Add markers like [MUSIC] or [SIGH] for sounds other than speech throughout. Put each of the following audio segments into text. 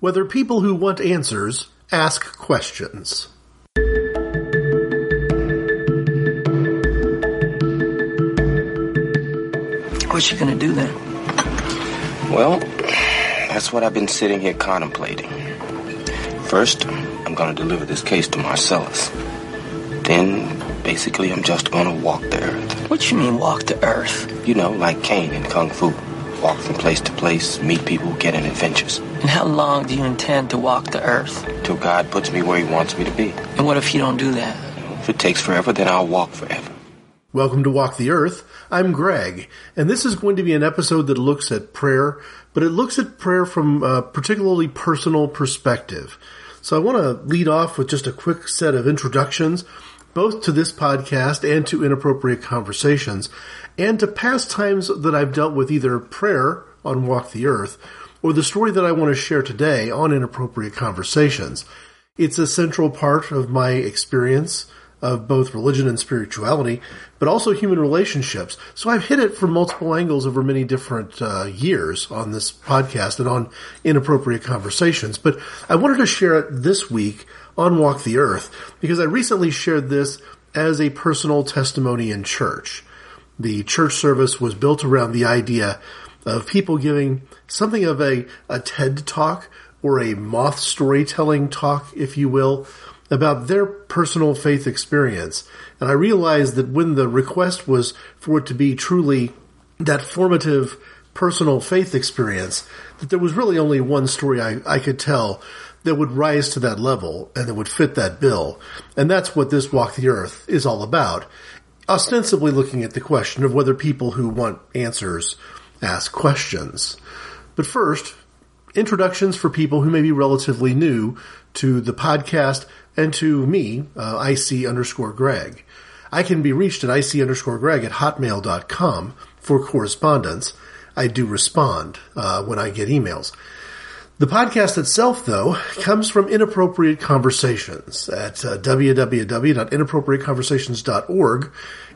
Whether people who want answers ask questions. What you gonna do then? Well, that's what I've been sitting here contemplating. First, I'm gonna deliver this case to Marcellus. Then, basically, I'm just gonna walk the earth. What you mean walk the earth? You know, like Caine in Kung Fu. Walk from place to place, meet people, get in adventures. And how long do you intend to walk the earth? Till God puts me where He wants me to be. And what if you don't do that? If it takes forever, then I'll walk forever. Welcome to Walk the Earth. I'm Greg, and this is going to be an episode that looks at prayer, but it looks at prayer from a particularly personal perspective. So I want to lead off with just a quick set of introductions, both to this podcast and to Inappropriate Conversations, and to past times that I've dealt with either prayer on Walk the Earth or the story that I want to share today on Inappropriate Conversations. It's a central part of my experience of both religion and spirituality, but also human relationships. So I've hit it from multiple angles over many different uh, years on this podcast and on inappropriate conversations. But I wanted to share it this week on Walk the Earth because I recently shared this as a personal testimony in church. The church service was built around the idea of people giving something of a, a TED talk or a moth storytelling talk, if you will, about their personal faith experience. And I realized that when the request was for it to be truly that formative personal faith experience, that there was really only one story I, I could tell that would rise to that level and that would fit that bill. And that's what this Walk the Earth is all about. Ostensibly looking at the question of whether people who want answers ask questions. But first, introductions for people who may be relatively new to the podcast and to me, uh, IC underscore Greg. I can be reached at IC underscore Greg at hotmail.com for correspondence. I do respond uh, when I get emails. The podcast itself, though, comes from Inappropriate Conversations at uh, www.inappropriateconversations.org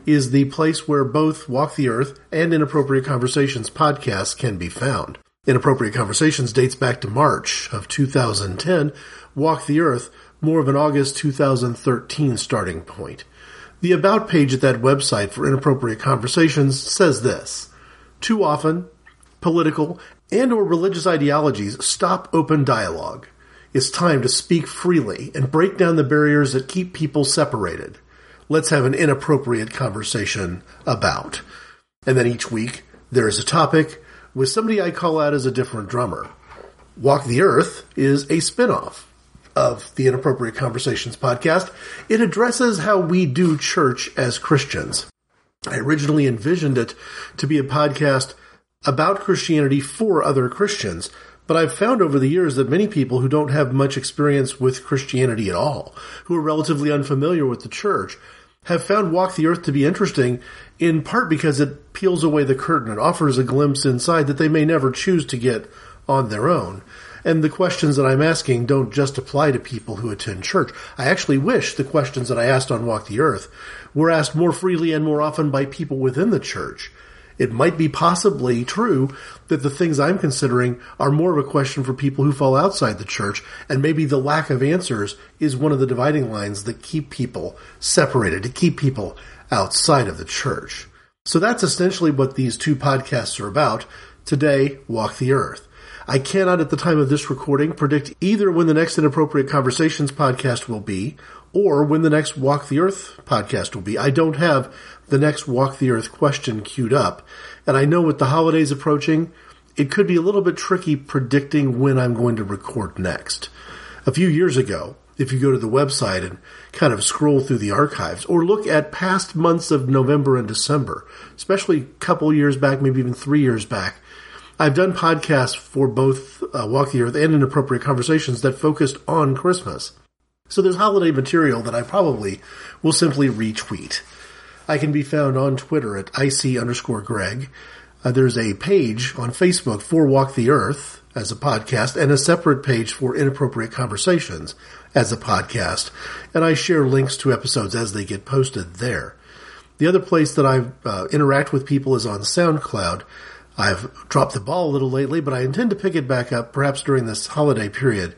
is the place where both Walk the Earth and Inappropriate Conversations podcasts can be found. Inappropriate Conversations dates back to March of 2010. Walk the Earth more of an August 2013 starting point. The About page at that website for Inappropriate Conversations says this. Too often, political and or religious ideologies stop open dialogue. It's time to speak freely and break down the barriers that keep people separated. Let's have an inappropriate conversation about. And then each week, there is a topic with somebody I call out as a different drummer. Walk the Earth is a spinoff of the Inappropriate Conversations podcast. It addresses how we do church as Christians. I originally envisioned it to be a podcast about Christianity for other Christians, but I've found over the years that many people who don't have much experience with Christianity at all, who are relatively unfamiliar with the church, have found Walk the Earth to be interesting in part because it peels away the curtain. It offers a glimpse inside that they may never choose to get on their own. And the questions that I'm asking don't just apply to people who attend church. I actually wish the questions that I asked on Walk the Earth were asked more freely and more often by people within the church. It might be possibly true that the things I'm considering are more of a question for people who fall outside the church, and maybe the lack of answers is one of the dividing lines that keep people separated, to keep people outside of the church. So that's essentially what these two podcasts are about. Today, Walk the Earth. I cannot at the time of this recording predict either when the next Inappropriate Conversations podcast will be or when the next Walk the Earth podcast will be. I don't have the next Walk the Earth question queued up. And I know with the holidays approaching, it could be a little bit tricky predicting when I'm going to record next. A few years ago, if you go to the website and kind of scroll through the archives or look at past months of November and December, especially a couple years back, maybe even three years back, I've done podcasts for both uh, Walk the Earth and Inappropriate Conversations that focused on Christmas. So there's holiday material that I probably will simply retweet. I can be found on Twitter at IC underscore Greg. Uh, there's a page on Facebook for Walk the Earth as a podcast and a separate page for Inappropriate Conversations as a podcast. And I share links to episodes as they get posted there. The other place that I uh, interact with people is on SoundCloud. I've dropped the ball a little lately, but I intend to pick it back up perhaps during this holiday period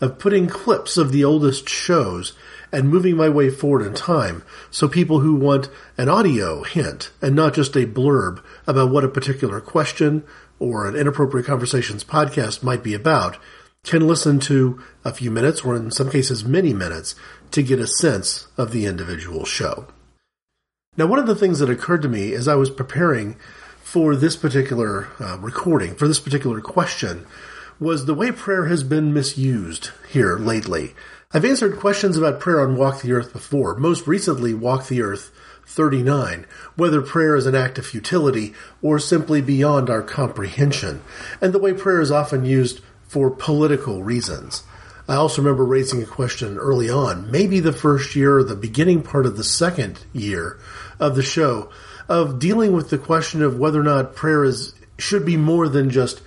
of putting clips of the oldest shows and moving my way forward in time so people who want an audio hint and not just a blurb about what a particular question or an inappropriate conversations podcast might be about can listen to a few minutes or in some cases many minutes to get a sense of the individual show. Now, one of the things that occurred to me as I was preparing for this particular uh, recording, for this particular question, was the way prayer has been misused here lately. I've answered questions about prayer on Walk the Earth before, most recently Walk the Earth 39, whether prayer is an act of futility or simply beyond our comprehension, and the way prayer is often used for political reasons. I also remember raising a question early on, maybe the first year or the beginning part of the second year of the show, of dealing with the question of whether or not prayer is should be more than just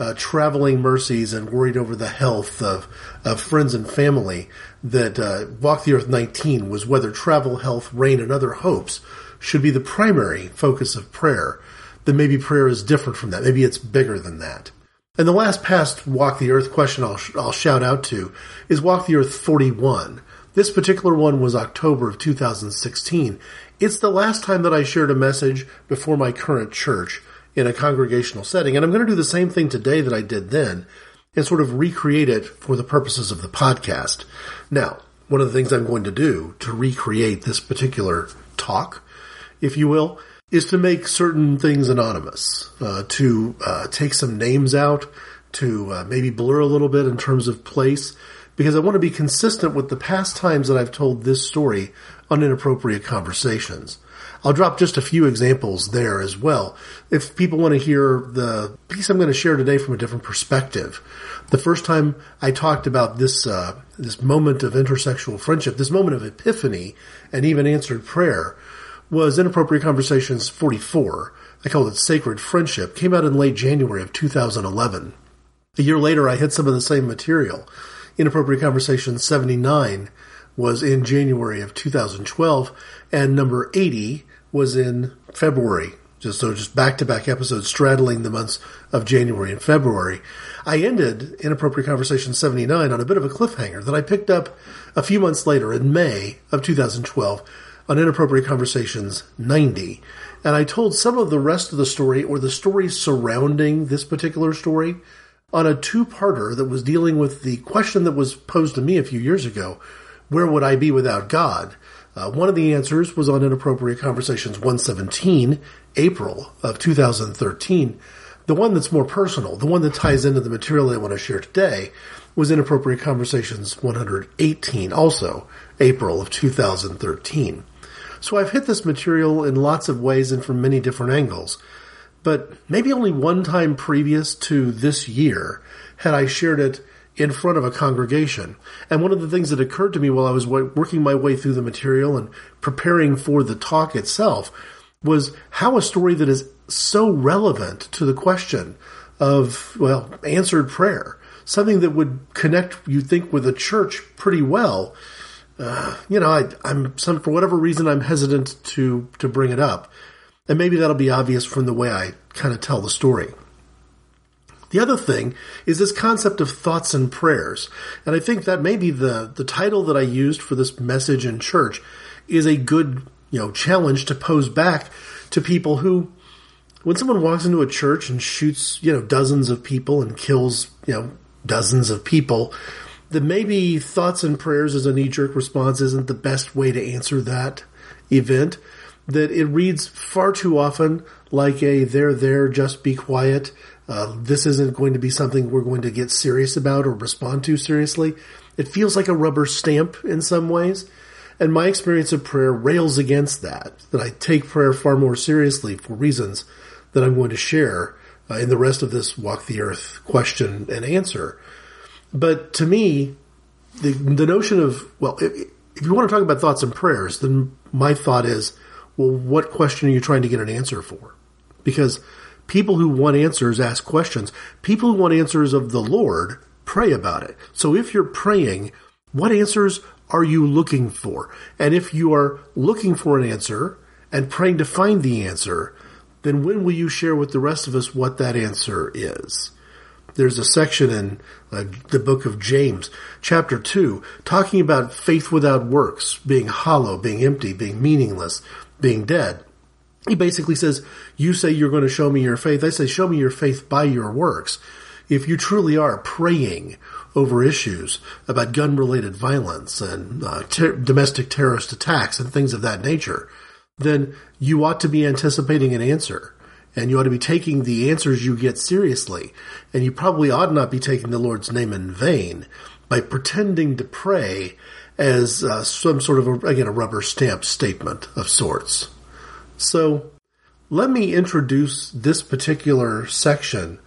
uh, traveling mercies and worried over the health of, of friends and family, that uh, Walk the Earth 19 was whether travel, health, rain, and other hopes should be the primary focus of prayer, then maybe prayer is different from that. Maybe it's bigger than that. And the last past Walk the Earth question I'll, I'll shout out to is Walk the Earth 41. This particular one was October of 2016. It's the last time that I shared a message before my current church in a congregational setting. And I'm going to do the same thing today that I did then and sort of recreate it for the purposes of the podcast. Now, one of the things I'm going to do to recreate this particular talk, if you will, is to make certain things anonymous, uh, to uh, take some names out, to uh, maybe blur a little bit in terms of place, because I want to be consistent with the past times that I've told this story on inappropriate conversations. I'll drop just a few examples there as well. If people want to hear the piece I'm going to share today from a different perspective, the first time I talked about this uh, this moment of intersexual friendship, this moment of epiphany, and even answered prayer, was Inappropriate Conversations 44. I called it Sacred Friendship. Came out in late January of 2011. A year later, I had some of the same material. Inappropriate Conversations 79 was in January of 2012, and number 80 was in February. Just so just back to back episodes straddling the months of January and February. I ended Inappropriate Conversation 79 on a bit of a cliffhanger that I picked up a few months later in May of 2012 on Inappropriate Conversations 90. And I told some of the rest of the story or the stories surrounding this particular story on a two parter that was dealing with the question that was posed to me a few years ago where would I be without God? Uh, one of the answers was on Inappropriate Conversations 117, April of 2013. The one that's more personal, the one that ties into the material I want to share today, was Inappropriate Conversations 118, also April of 2013. So I've hit this material in lots of ways and from many different angles. But maybe only one time previous to this year had I shared it in front of a congregation. And one of the things that occurred to me while I was working my way through the material and preparing for the talk itself was how a story that is so relevant to the question of, well, answered prayer, something that would connect, you think, with the church pretty well. Uh, you know, I, am some for whatever reason I'm hesitant to to bring it up, and maybe that'll be obvious from the way I kind of tell the story. The other thing is this concept of thoughts and prayers. And I think that maybe the, the title that I used for this message in church is a good, you know, challenge to pose back to people who, when someone walks into a church and shoots, you know, dozens of people and kills, you know, dozens of people, that maybe thoughts and prayers as a knee jerk response isn't the best way to answer that event. That it reads far too often like a there, there, just be quiet uh, this isn't going to be something we're going to get serious about or respond to seriously. It feels like a rubber stamp in some ways. And my experience of prayer rails against that, that I take prayer far more seriously for reasons that I'm going to share uh, in the rest of this Walk the Earth question and answer. But to me, the, the notion of, well, if, if you want to talk about thoughts and prayers, then my thought is, well, what question are you trying to get an answer for? Because People who want answers ask questions. People who want answers of the Lord pray about it. So if you're praying, what answers are you looking for? And if you are looking for an answer and praying to find the answer, then when will you share with the rest of us what that answer is? There's a section in uh, the book of James, chapter 2, talking about faith without works, being hollow, being empty, being meaningless, being dead. He basically says, You say you're going to show me your faith. I say, Show me your faith by your works. If you truly are praying over issues about gun related violence and uh, ter- domestic terrorist attacks and things of that nature, then you ought to be anticipating an answer and you ought to be taking the answers you get seriously. And you probably ought not be taking the Lord's name in vain by pretending to pray as uh, some sort of, a, again, a rubber stamp statement of sorts. So let me introduce this particular section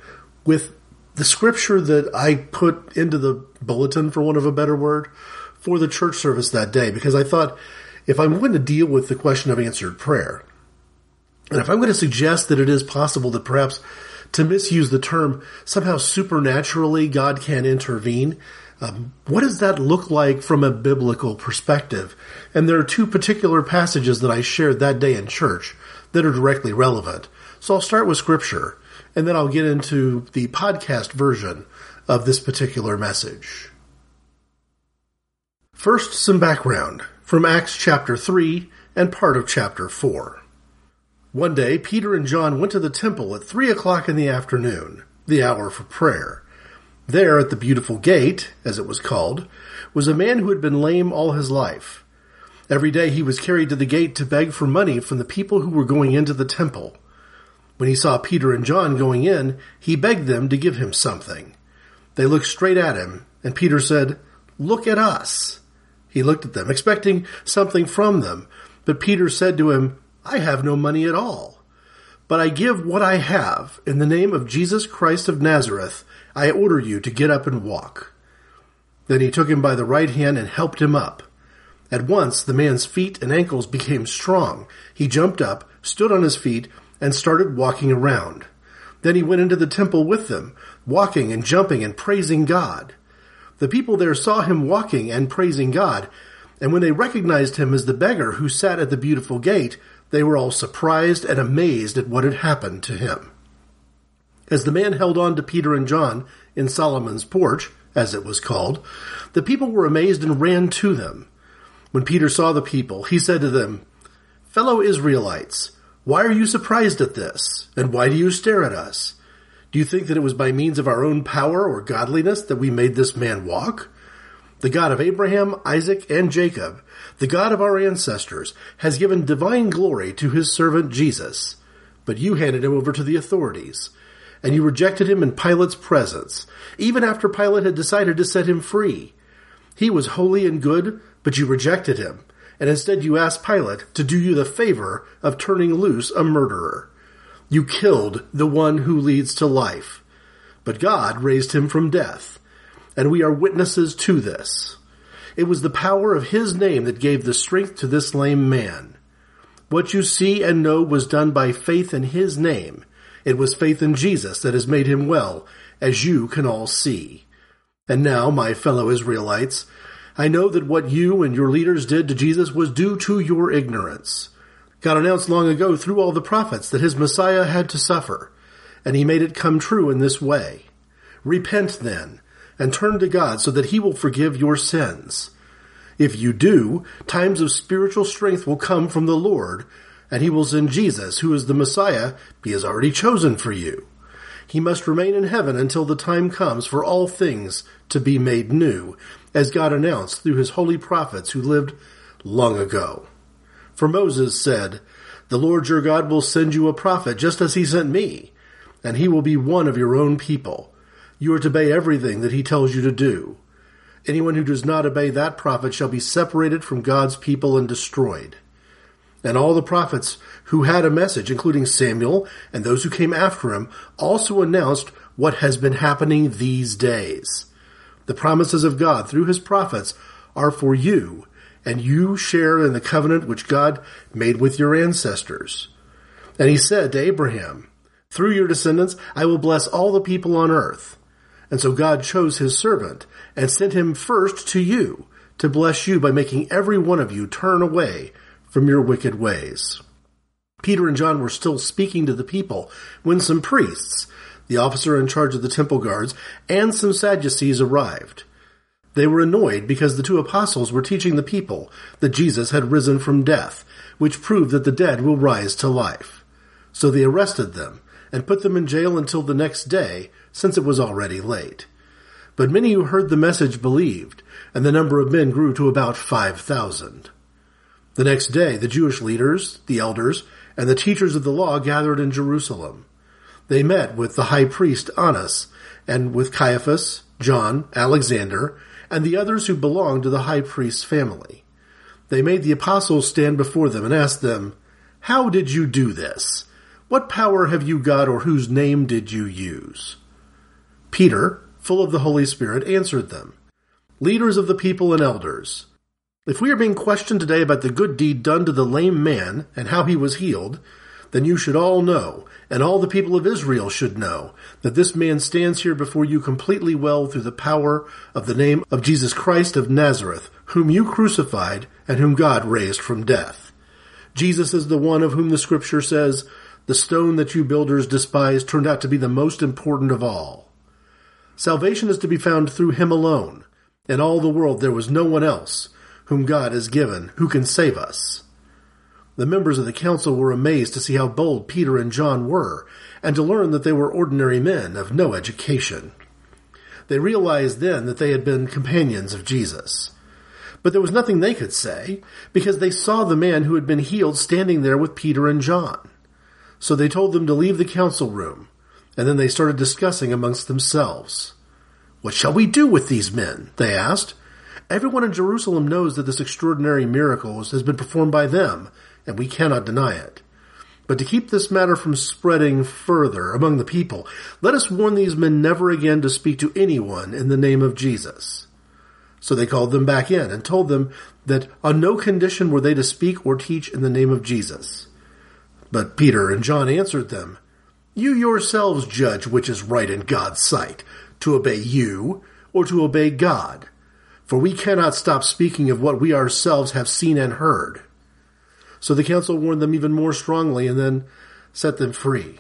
with the scripture that I put into the bulletin, for want of a better word, for the church service that day, because I thought if I'm going to deal with the question of answered prayer, and if I'm going to suggest that it is possible that perhaps to misuse the term somehow supernaturally God can intervene, um, what does that look like from a biblical perspective? And there are two particular passages that I shared that day in church that are directly relevant. So I'll start with scripture and then I'll get into the podcast version of this particular message. First, some background from Acts chapter 3 and part of chapter 4. One day, Peter and John went to the temple at three o'clock in the afternoon, the hour for prayer. There, at the beautiful gate, as it was called, was a man who had been lame all his life. Every day he was carried to the gate to beg for money from the people who were going into the temple. When he saw Peter and John going in, he begged them to give him something. They looked straight at him, and Peter said, Look at us. He looked at them, expecting something from them, but Peter said to him, I have no money at all. But I give what I have. In the name of Jesus Christ of Nazareth, I order you to get up and walk. Then he took him by the right hand and helped him up. At once the man's feet and ankles became strong. He jumped up, stood on his feet, and started walking around. Then he went into the temple with them, walking and jumping and praising God. The people there saw him walking and praising God, and when they recognized him as the beggar who sat at the beautiful gate, they were all surprised and amazed at what had happened to him. As the man held on to Peter and John in Solomon's porch, as it was called, the people were amazed and ran to them. When Peter saw the people, he said to them, Fellow Israelites, why are you surprised at this? And why do you stare at us? Do you think that it was by means of our own power or godliness that we made this man walk? The God of Abraham, Isaac, and Jacob, the God of our ancestors, has given divine glory to his servant Jesus. But you handed him over to the authorities, and you rejected him in Pilate's presence, even after Pilate had decided to set him free. He was holy and good, but you rejected him, and instead you asked Pilate to do you the favor of turning loose a murderer. You killed the one who leads to life, but God raised him from death and we are witnesses to this. It was the power of his name that gave the strength to this lame man. What you see and know was done by faith in his name. It was faith in Jesus that has made him well, as you can all see. And now, my fellow Israelites, I know that what you and your leaders did to Jesus was due to your ignorance. God announced long ago through all the prophets that his Messiah had to suffer, and he made it come true in this way. Repent then, and turn to God so that He will forgive your sins. If you do, times of spiritual strength will come from the Lord, and He will send Jesus, who is the Messiah He has already chosen for you. He must remain in heaven until the time comes for all things to be made new, as God announced through His holy prophets who lived long ago. For Moses said, The Lord your God will send you a prophet just as He sent me, and he will be one of your own people you are to obey everything that he tells you to do. Anyone who does not obey that prophet shall be separated from God's people and destroyed. And all the prophets who had a message, including Samuel and those who came after him, also announced what has been happening these days. The promises of God through his prophets are for you, and you share in the covenant which God made with your ancestors. And he said to Abraham, Through your descendants I will bless all the people on earth. And so God chose his servant and sent him first to you to bless you by making every one of you turn away from your wicked ways. Peter and John were still speaking to the people when some priests, the officer in charge of the temple guards, and some Sadducees arrived. They were annoyed because the two apostles were teaching the people that Jesus had risen from death, which proved that the dead will rise to life. So they arrested them and put them in jail until the next day, since it was already late. But many who heard the message believed, and the number of men grew to about 5,000. The next day, the Jewish leaders, the elders, and the teachers of the law gathered in Jerusalem. They met with the high priest Annas, and with Caiaphas, John, Alexander, and the others who belonged to the high priest's family. They made the apostles stand before them and asked them, How did you do this? What power have you got or whose name did you use? Peter, full of the Holy Spirit, answered them, Leaders of the people and elders, if we are being questioned today about the good deed done to the lame man and how he was healed, then you should all know, and all the people of Israel should know, that this man stands here before you completely well through the power of the name of Jesus Christ of Nazareth, whom you crucified and whom God raised from death. Jesus is the one of whom the scripture says, the stone that you builders despised turned out to be the most important of all. Salvation is to be found through him alone. In all the world there was no one else whom God has given who can save us. The members of the council were amazed to see how bold Peter and John were, and to learn that they were ordinary men of no education. They realized then that they had been companions of Jesus. But there was nothing they could say, because they saw the man who had been healed standing there with Peter and John. So they told them to leave the council room, and then they started discussing amongst themselves. What shall we do with these men? They asked. Everyone in Jerusalem knows that this extraordinary miracle has been performed by them, and we cannot deny it. But to keep this matter from spreading further among the people, let us warn these men never again to speak to anyone in the name of Jesus. So they called them back in and told them that on no condition were they to speak or teach in the name of Jesus. But Peter and John answered them, You yourselves judge which is right in God's sight, to obey you or to obey God. For we cannot stop speaking of what we ourselves have seen and heard. So the council warned them even more strongly and then set them free.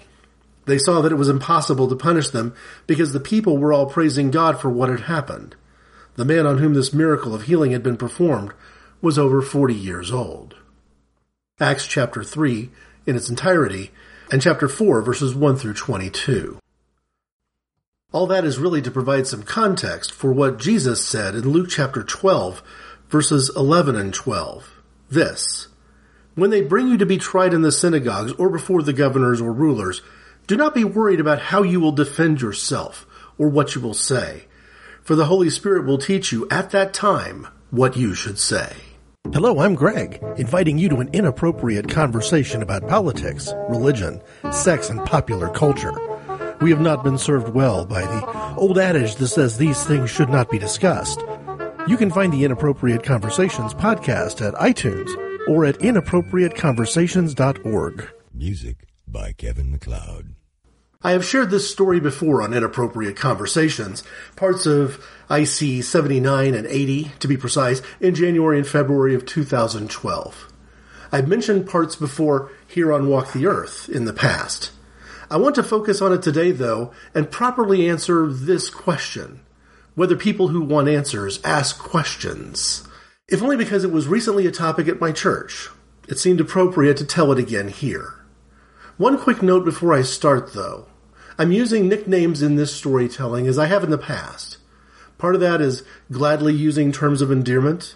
They saw that it was impossible to punish them because the people were all praising God for what had happened. The man on whom this miracle of healing had been performed was over 40 years old. Acts chapter 3 in its entirety and chapter 4 verses 1 through 22. All that is really to provide some context for what Jesus said in Luke chapter 12 verses 11 and 12. This, when they bring you to be tried in the synagogues or before the governors or rulers, do not be worried about how you will defend yourself or what you will say, for the Holy Spirit will teach you at that time what you should say. Hello, I'm Greg, inviting you to an inappropriate conversation about politics, religion, sex, and popular culture. We have not been served well by the old adage that says these things should not be discussed. You can find the Inappropriate Conversations podcast at iTunes or at inappropriateconversations.org. Music by Kevin MacLeod. I have shared this story before on Inappropriate Conversations, parts of IC 79 and 80, to be precise, in January and February of 2012. I've mentioned parts before here on Walk the Earth in the past. I want to focus on it today, though, and properly answer this question whether people who want answers ask questions if only because it was recently a topic at my church. It seemed appropriate to tell it again here. One quick note before I start, though. I'm using nicknames in this storytelling as I have in the past. Part of that is gladly using terms of endearment.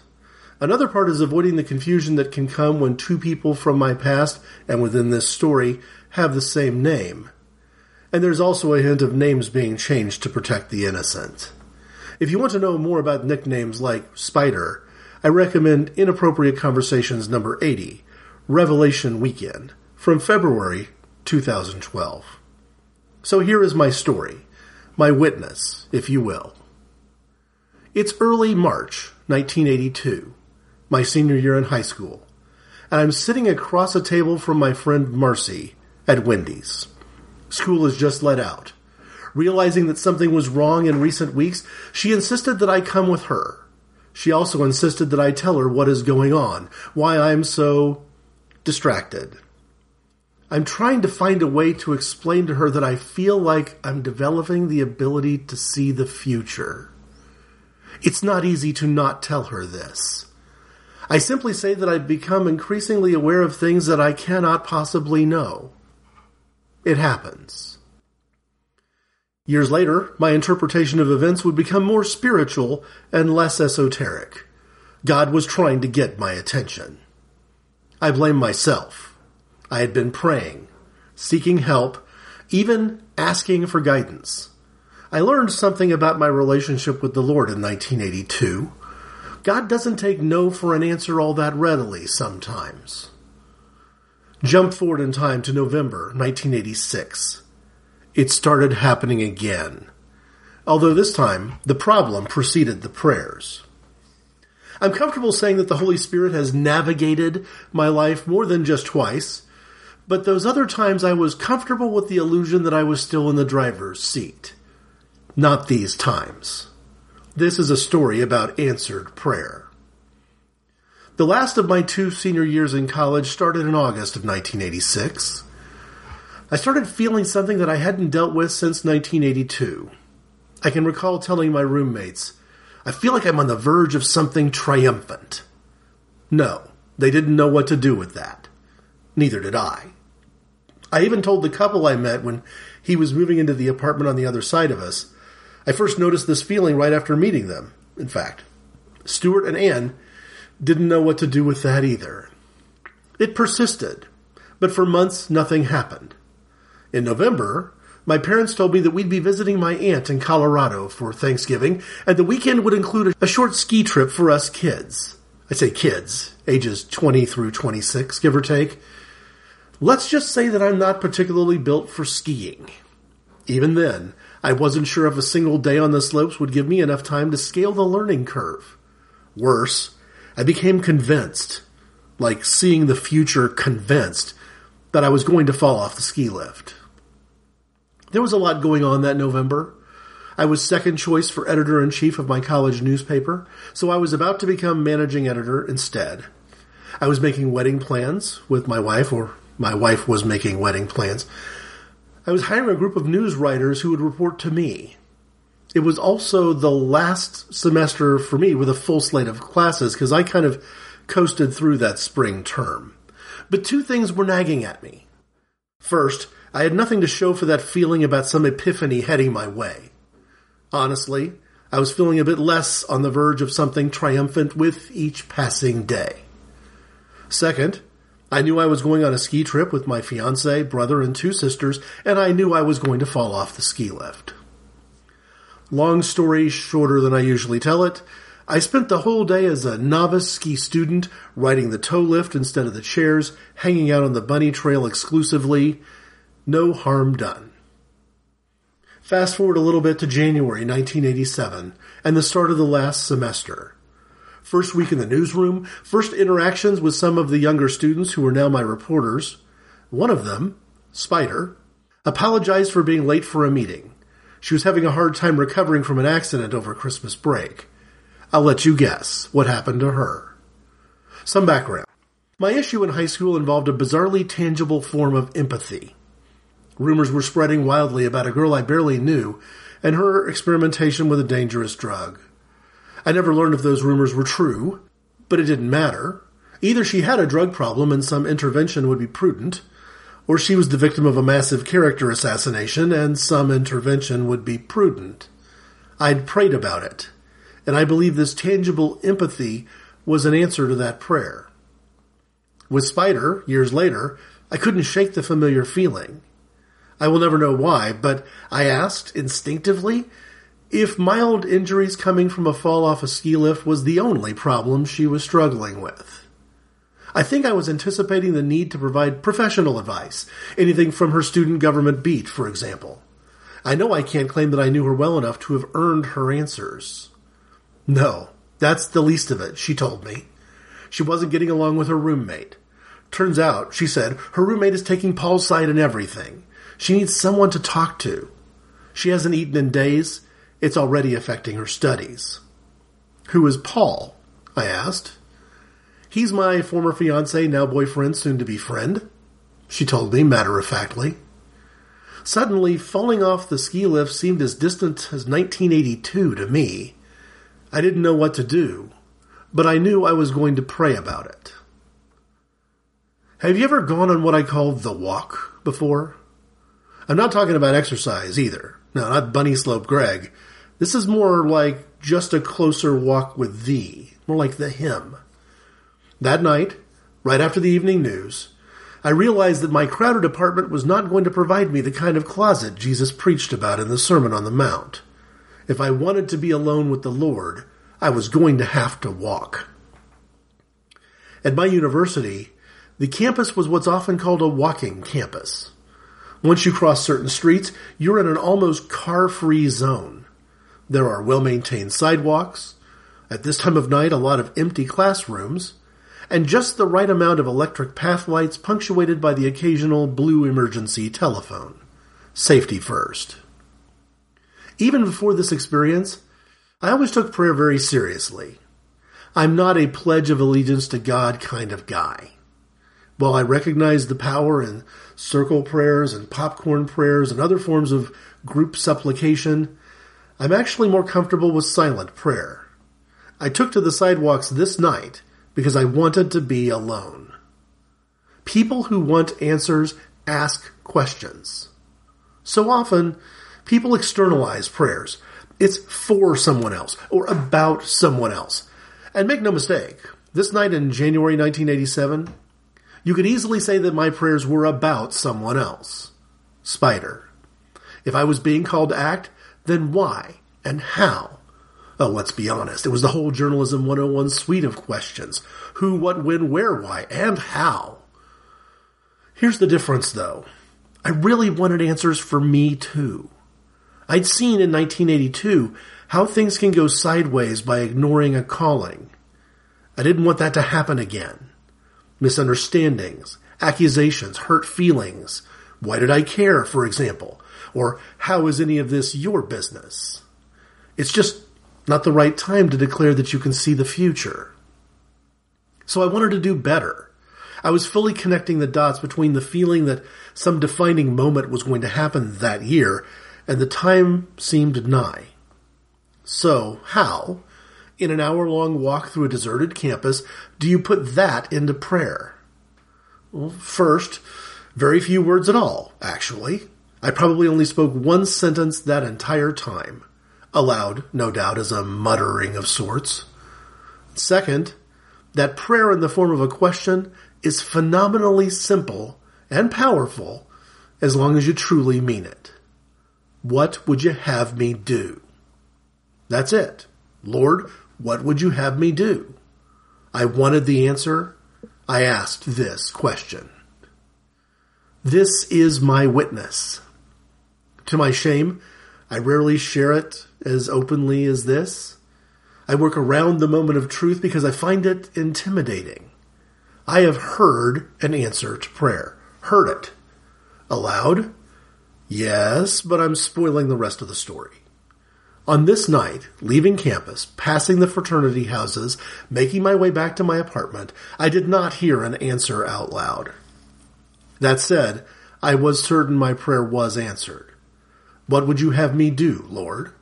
Another part is avoiding the confusion that can come when two people from my past and within this story have the same name. And there's also a hint of names being changed to protect the innocent. If you want to know more about nicknames like Spider, I recommend Inappropriate Conversations number 80, Revelation Weekend, from February 2012. So here is my story, my witness, if you will. It's early March 1982, my senior year in high school, and I'm sitting across a table from my friend Marcy at Wendy's. School is just let out. Realizing that something was wrong in recent weeks, she insisted that I come with her. She also insisted that I tell her what is going on, why I'm so distracted. I'm trying to find a way to explain to her that I feel like I'm developing the ability to see the future. It's not easy to not tell her this. I simply say that I've become increasingly aware of things that I cannot possibly know. It happens. Years later, my interpretation of events would become more spiritual and less esoteric. God was trying to get my attention. I blame myself. I had been praying, seeking help, even asking for guidance. I learned something about my relationship with the Lord in 1982. God doesn't take no for an answer all that readily sometimes. Jump forward in time to November 1986. It started happening again. Although this time, the problem preceded the prayers. I'm comfortable saying that the Holy Spirit has navigated my life more than just twice, but those other times I was comfortable with the illusion that I was still in the driver's seat. Not these times. This is a story about answered prayer. The last of my two senior years in college started in August of 1986. I started feeling something that I hadn't dealt with since 1982. I can recall telling my roommates, I feel like I'm on the verge of something triumphant. No, they didn't know what to do with that. Neither did I. I even told the couple I met when he was moving into the apartment on the other side of us. I first noticed this feeling right after meeting them, in fact. Stuart and Anne didn't know what to do with that either. It persisted, but for months nothing happened. In November, my parents told me that we'd be visiting my aunt in Colorado for Thanksgiving, and the weekend would include a short ski trip for us kids. I say kids, ages 20 through 26, give or take. Let's just say that I'm not particularly built for skiing. Even then, I wasn't sure if a single day on the slopes would give me enough time to scale the learning curve. Worse, I became convinced, like seeing the future convinced, that I was going to fall off the ski lift. There was a lot going on that November. I was second choice for editor in chief of my college newspaper, so I was about to become managing editor instead. I was making wedding plans with my wife, or my wife was making wedding plans. I was hiring a group of news writers who would report to me. It was also the last semester for me with a full slate of classes because I kind of coasted through that spring term. But two things were nagging at me. First, I had nothing to show for that feeling about some epiphany heading my way. Honestly, I was feeling a bit less on the verge of something triumphant with each passing day. Second, I knew I was going on a ski trip with my fiance, brother, and two sisters, and I knew I was going to fall off the ski lift. Long story shorter than I usually tell it, I spent the whole day as a novice ski student, riding the tow lift instead of the chairs, hanging out on the bunny trail exclusively, no harm done. Fast forward a little bit to January 1987 and the start of the last semester. First week in the newsroom, first interactions with some of the younger students who were now my reporters. One of them, Spider, apologized for being late for a meeting. She was having a hard time recovering from an accident over Christmas break. I'll let you guess what happened to her. Some background. My issue in high school involved a bizarrely tangible form of empathy. Rumors were spreading wildly about a girl I barely knew and her experimentation with a dangerous drug. I never learned if those rumors were true, but it didn't matter. Either she had a drug problem and some intervention would be prudent, or she was the victim of a massive character assassination and some intervention would be prudent. I'd prayed about it, and I believe this tangible empathy was an answer to that prayer. With Spider, years later, I couldn't shake the familiar feeling. I will never know why, but I asked instinctively if mild injuries coming from a fall off a ski lift was the only problem she was struggling with. I think I was anticipating the need to provide professional advice, anything from her student government beat, for example. I know I can't claim that I knew her well enough to have earned her answers. No, that's the least of it, she told me. She wasn't getting along with her roommate. Turns out, she said, her roommate is taking Paul's side in everything. She needs someone to talk to. She hasn't eaten in days. It's already affecting her studies. Who is Paul? I asked. He's my former fiance, now boyfriend, soon to be friend. she told me matter of factly. Suddenly, falling off the ski lift seemed as distant as 1982 to me. I didn't know what to do, but I knew I was going to pray about it. Have you ever gone on what I call the walk before? I'm not talking about exercise either. No, not Bunny Slope Greg. This is more like just a closer walk with thee, more like the hymn. That night, right after the evening news, I realized that my crowded apartment was not going to provide me the kind of closet Jesus preached about in the Sermon on the Mount. If I wanted to be alone with the Lord, I was going to have to walk. At my university, the campus was what's often called a walking campus. Once you cross certain streets, you're in an almost car-free zone. There are well-maintained sidewalks. At this time of night, a lot of empty classrooms and just the right amount of electric path lights punctuated by the occasional blue emergency telephone. Safety first. Even before this experience, I always took prayer very seriously. I'm not a pledge of allegiance to God kind of guy. While I recognize the power in circle prayers and popcorn prayers and other forms of group supplication, I'm actually more comfortable with silent prayer. I took to the sidewalks this night because I wanted to be alone. People who want answers ask questions. So often, people externalize prayers. It's for someone else or about someone else. And make no mistake, this night in January 1987, you could easily say that my prayers were about someone else. Spider. If I was being called to act, then why and how Oh, let's be honest. It was the whole Journalism 101 suite of questions. Who, what, when, where, why, and how. Here's the difference though. I really wanted answers for me too. I'd seen in 1982 how things can go sideways by ignoring a calling. I didn't want that to happen again. Misunderstandings, accusations, hurt feelings. Why did I care, for example? Or how is any of this your business? It's just not the right time to declare that you can see the future. So I wanted to do better. I was fully connecting the dots between the feeling that some defining moment was going to happen that year and the time seemed nigh. So, how, in an hour long walk through a deserted campus, do you put that into prayer? Well, first, very few words at all, actually. I probably only spoke one sentence that entire time aloud, no doubt, as a muttering of sorts. Second, that prayer in the form of a question is phenomenally simple and powerful as long as you truly mean it. What would you have me do? That's it. Lord, what would you have me do? I wanted the answer. I asked this question. This is my witness. To my shame, I rarely share it as openly as this. I work around the moment of truth because I find it intimidating. I have heard an answer to prayer. Heard it. Aloud? Yes, but I'm spoiling the rest of the story. On this night, leaving campus, passing the fraternity houses, making my way back to my apartment, I did not hear an answer out loud. That said, I was certain my prayer was answered. What would you have me do, Lord?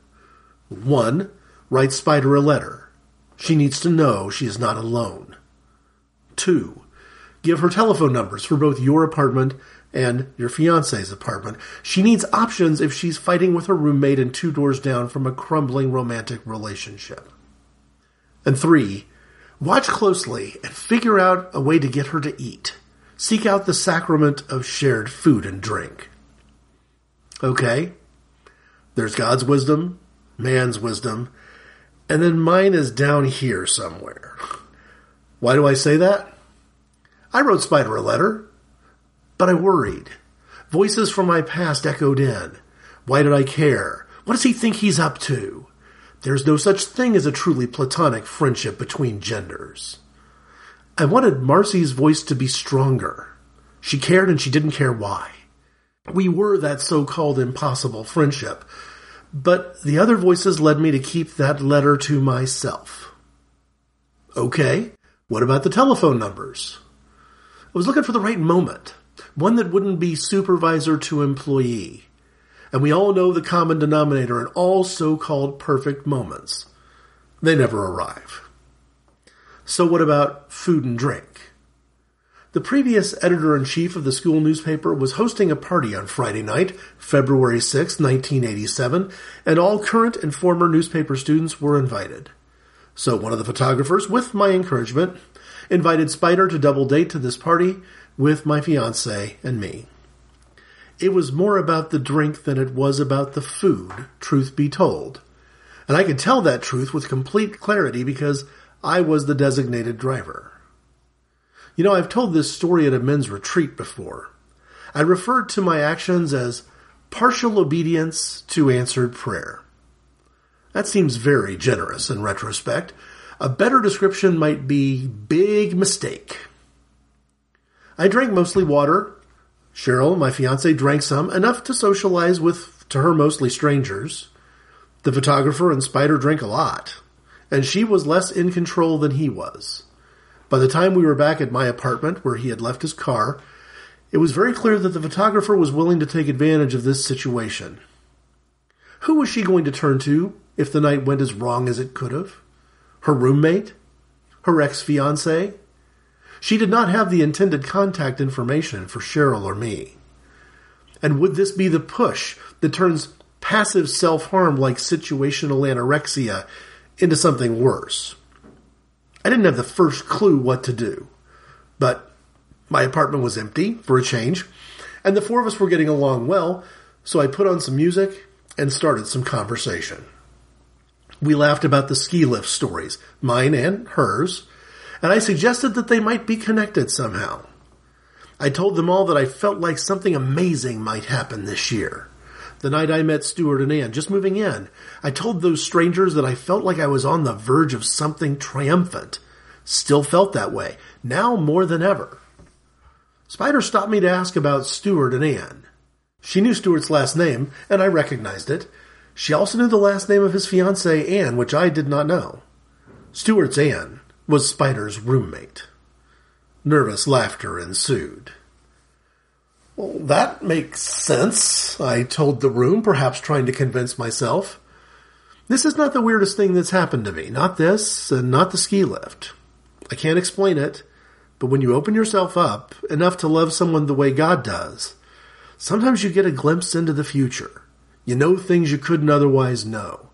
One, write Spider a letter. She needs to know she is not alone. Two, give her telephone numbers for both your apartment and your fiance's apartment. She needs options if she's fighting with her roommate and two doors down from a crumbling romantic relationship. And three, watch closely and figure out a way to get her to eat. Seek out the sacrament of shared food and drink. Okay? There's God's wisdom, man's wisdom, and then mine is down here somewhere. Why do I say that? I wrote Spider a letter, but I worried. Voices from my past echoed in. Why did I care? What does he think he's up to? There's no such thing as a truly platonic friendship between genders. I wanted Marcy's voice to be stronger. She cared and she didn't care why. We were that so-called impossible friendship, but the other voices led me to keep that letter to myself. Okay, what about the telephone numbers? I was looking for the right moment. One that wouldn't be supervisor to employee. And we all know the common denominator in all so-called perfect moments. They never arrive. So what about food and drink? The previous editor-in-chief of the school newspaper was hosting a party on Friday night, February 6, 1987, and all current and former newspaper students were invited. So one of the photographers, with my encouragement, invited Spider to double date to this party with my fiance and me. It was more about the drink than it was about the food, truth be told. And I could tell that truth with complete clarity because I was the designated driver. You know, I've told this story at a men's retreat before. I referred to my actions as partial obedience to answered prayer. That seems very generous in retrospect. A better description might be big mistake. I drank mostly water. Cheryl, my fiance, drank some, enough to socialize with, to her, mostly strangers. The photographer and Spider drank a lot, and she was less in control than he was. By the time we were back at my apartment where he had left his car, it was very clear that the photographer was willing to take advantage of this situation. Who was she going to turn to if the night went as wrong as it could have? Her roommate? Her ex-fiancé? She did not have the intended contact information for Cheryl or me. And would this be the push that turns passive self-harm like situational anorexia into something worse? I didn't have the first clue what to do. But my apartment was empty, for a change, and the four of us were getting along well, so I put on some music and started some conversation. We laughed about the ski lift stories, mine and hers, and I suggested that they might be connected somehow. I told them all that I felt like something amazing might happen this year. The night I met Stuart and Anne, just moving in, I told those strangers that I felt like I was on the verge of something triumphant. Still felt that way, now more than ever. Spider stopped me to ask about Stuart and Anne. She knew Stuart's last name, and I recognized it. She also knew the last name of his fiancée, Anne, which I did not know. Stuart's Anne was Spider's roommate. Nervous laughter ensued. Well, that makes sense, I told the room, perhaps trying to convince myself. This is not the weirdest thing that's happened to me. Not this, and not the ski lift. I can't explain it, but when you open yourself up enough to love someone the way God does, sometimes you get a glimpse into the future. You know things you couldn't otherwise know.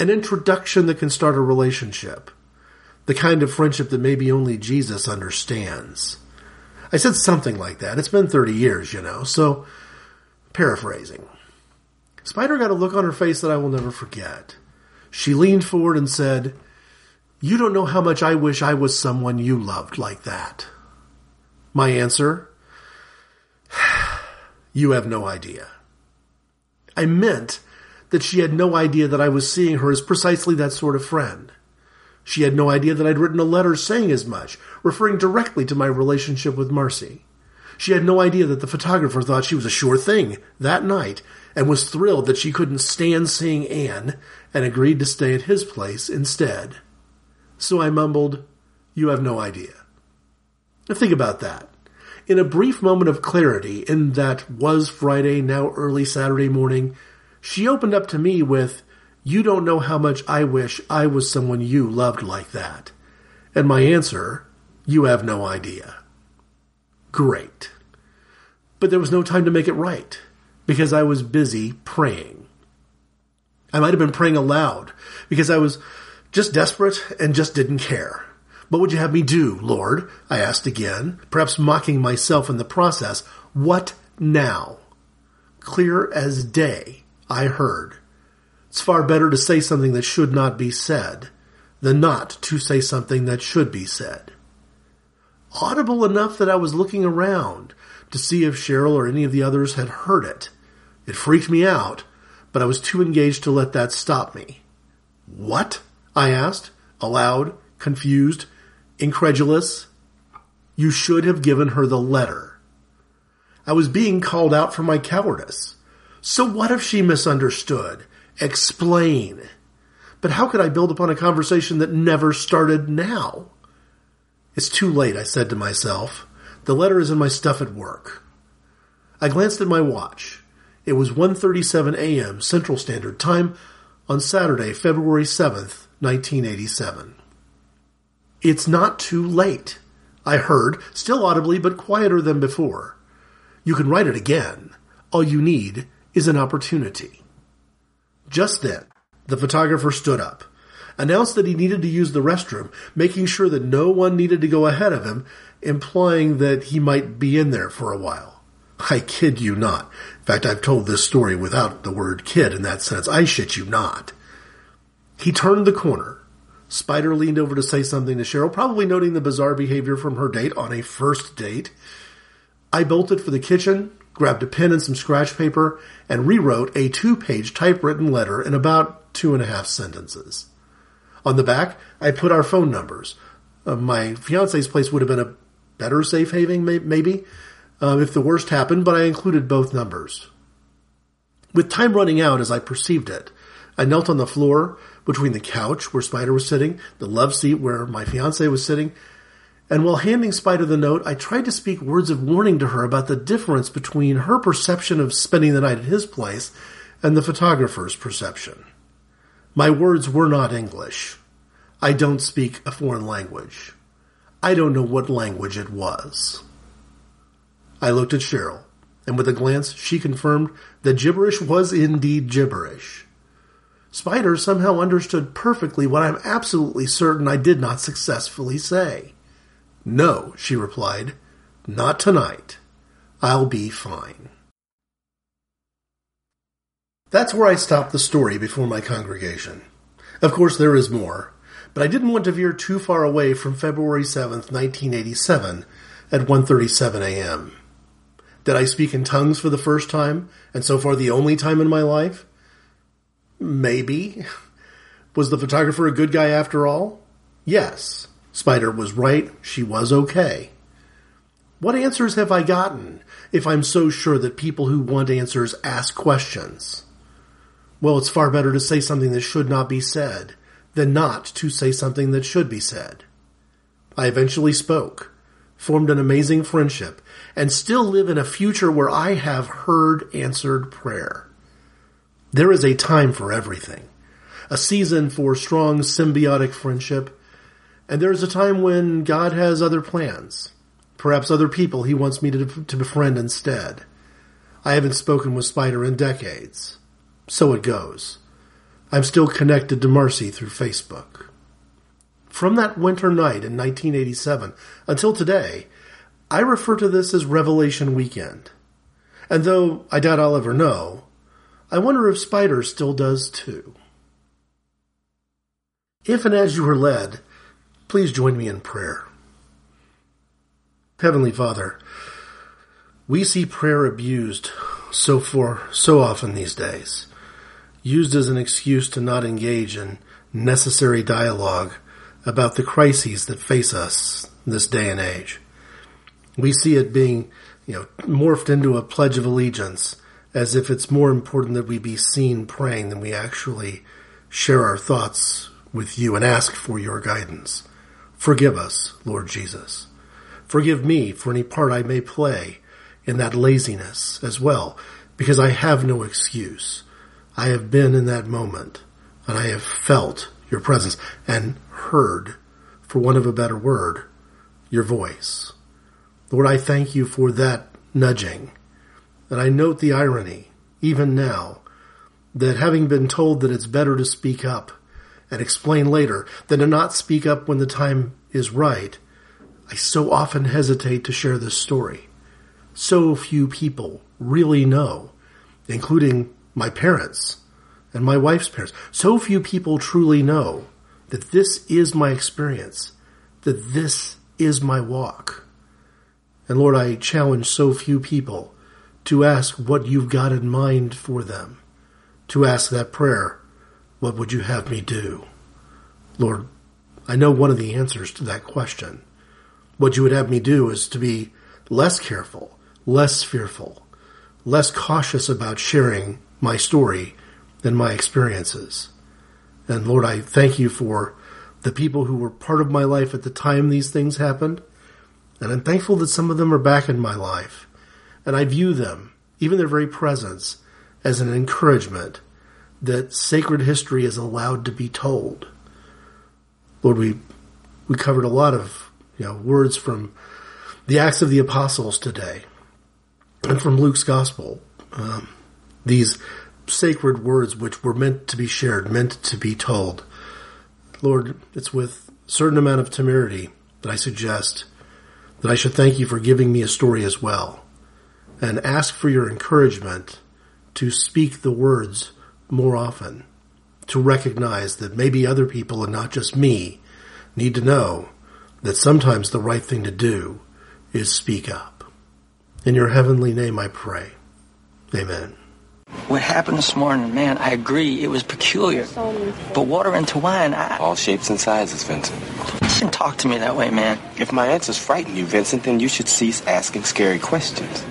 An introduction that can start a relationship. The kind of friendship that maybe only Jesus understands. I said something like that. It's been 30 years, you know, so paraphrasing. Spider got a look on her face that I will never forget. She leaned forward and said, You don't know how much I wish I was someone you loved like that. My answer, [SIGHS] You have no idea. I meant that she had no idea that I was seeing her as precisely that sort of friend. She had no idea that I'd written a letter saying as much, referring directly to my relationship with Marcy. She had no idea that the photographer thought she was a sure thing that night and was thrilled that she couldn't stand seeing Anne and agreed to stay at his place instead. So I mumbled, You have no idea. Now think about that. In a brief moment of clarity in that was Friday, now early Saturday morning, she opened up to me with, you don't know how much I wish I was someone you loved like that. And my answer, you have no idea. Great. But there was no time to make it right because I was busy praying. I might have been praying aloud because I was just desperate and just didn't care. What would you have me do, Lord? I asked again, perhaps mocking myself in the process. What now? Clear as day, I heard. It's far better to say something that should not be said than not to say something that should be said. Audible enough that I was looking around to see if Cheryl or any of the others had heard it. It freaked me out, but I was too engaged to let that stop me. What? I asked, aloud, confused, incredulous. You should have given her the letter. I was being called out for my cowardice. So what if she misunderstood? Explain. But how could I build upon a conversation that never started now? It's too late, I said to myself. The letter is in my stuff at work. I glanced at my watch. It was 1:37 a.m. Central Standard Time on Saturday, February 7th, 1987. It's not too late, I heard, still audibly but quieter than before. You can write it again. All you need is an opportunity. Just then, the photographer stood up, announced that he needed to use the restroom, making sure that no one needed to go ahead of him, implying that he might be in there for a while. I kid you not. In fact, I've told this story without the word kid in that sense. I shit you not. He turned the corner. Spider leaned over to say something to Cheryl, probably noting the bizarre behavior from her date on a first date. I bolted for the kitchen, grabbed a pen and some scratch paper, and rewrote a two page typewritten letter in about two and a half sentences. On the back, I put our phone numbers. Uh, my fiance's place would have been a better safe haven, maybe, uh, if the worst happened, but I included both numbers. With time running out as I perceived it, I knelt on the floor between the couch where Spider was sitting, the love seat where my fiance was sitting, and while handing Spider the note, I tried to speak words of warning to her about the difference between her perception of spending the night at his place and the photographer's perception. My words were not English. I don't speak a foreign language. I don't know what language it was. I looked at Cheryl, and with a glance she confirmed that gibberish was indeed gibberish. Spider somehow understood perfectly what I'm absolutely certain I did not successfully say. No, she replied, not tonight. I'll be fine. That's where I stopped the story before my congregation. Of course, there is more, but I didn't want to veer too far away from February 7th, 1987 at 1:37 a.m. Did I speak in tongues for the first time and so far the only time in my life? Maybe. [LAUGHS] Was the photographer a good guy after all? Yes. Spider was right. She was okay. What answers have I gotten if I'm so sure that people who want answers ask questions? Well, it's far better to say something that should not be said than not to say something that should be said. I eventually spoke, formed an amazing friendship, and still live in a future where I have heard answered prayer. There is a time for everything. A season for strong symbiotic friendship, and there is a time when God has other plans. Perhaps other people he wants me to, to befriend instead. I haven't spoken with Spider in decades. So it goes. I'm still connected to Marcy through Facebook. From that winter night in 1987 until today, I refer to this as Revelation Weekend. And though I doubt I'll ever know, I wonder if Spider still does too. If and as you are led, Please join me in prayer. Heavenly Father, we see prayer abused so for so often these days, used as an excuse to not engage in necessary dialogue about the crises that face us this day and age. We see it being, you know, morphed into a pledge of allegiance as if it's more important that we be seen praying than we actually share our thoughts with you and ask for your guidance. Forgive us, Lord Jesus. Forgive me for any part I may play in that laziness as well, because I have no excuse. I have been in that moment and I have felt your presence and heard, for want of a better word, your voice. Lord, I thank you for that nudging. And I note the irony, even now, that having been told that it's better to speak up and explain later than to not speak up when the time is right, I so often hesitate to share this story. So few people really know, including my parents and my wife's parents. So few people truly know that this is my experience, that this is my walk. And Lord, I challenge so few people to ask what you've got in mind for them, to ask that prayer what would you have me do? Lord, I know one of the answers to that question. What you would have me do is to be less careful, less fearful, less cautious about sharing my story and my experiences. And Lord, I thank you for the people who were part of my life at the time these things happened. And I'm thankful that some of them are back in my life And I view them, even their very presence, as an encouragement that sacred history is allowed to be told. Lord, we, we covered a lot of, you know, words from the Acts of the Apostles today and from Luke's Gospel. Um, these sacred words which were meant to be shared, meant to be told. Lord, it's with a certain amount of temerity that I suggest that I should thank you for giving me a story as well and ask for your encouragement to speak the words more often, to recognize that maybe other people and not just me need to know that sometimes the right thing to do is speak up. In your heavenly name I pray. Amen. What happened this morning, man, I agree, it was peculiar. But water into wine, I... All shapes and sizes, Vincent. You shouldn't talk to me that way, man. If my answers frighten you, Vincent, then you should cease asking scary questions.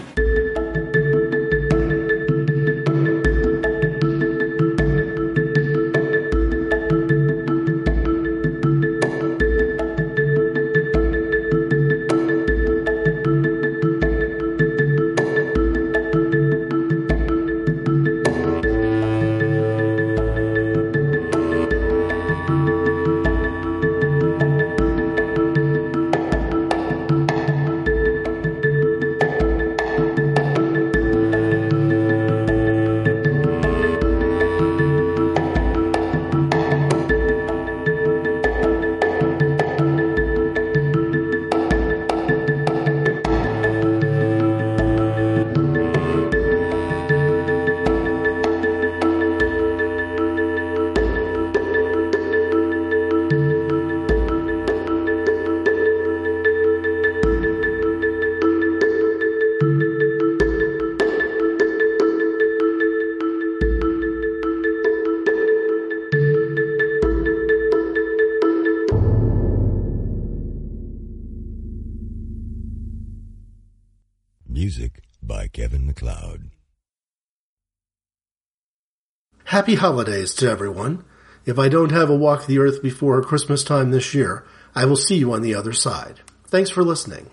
Happy holidays to everyone. If I don't have a walk the earth before Christmas time this year, I will see you on the other side. Thanks for listening.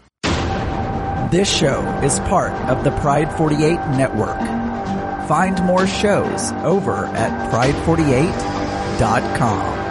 This show is part of the Pride 48 network. Find more shows over at pride48.com.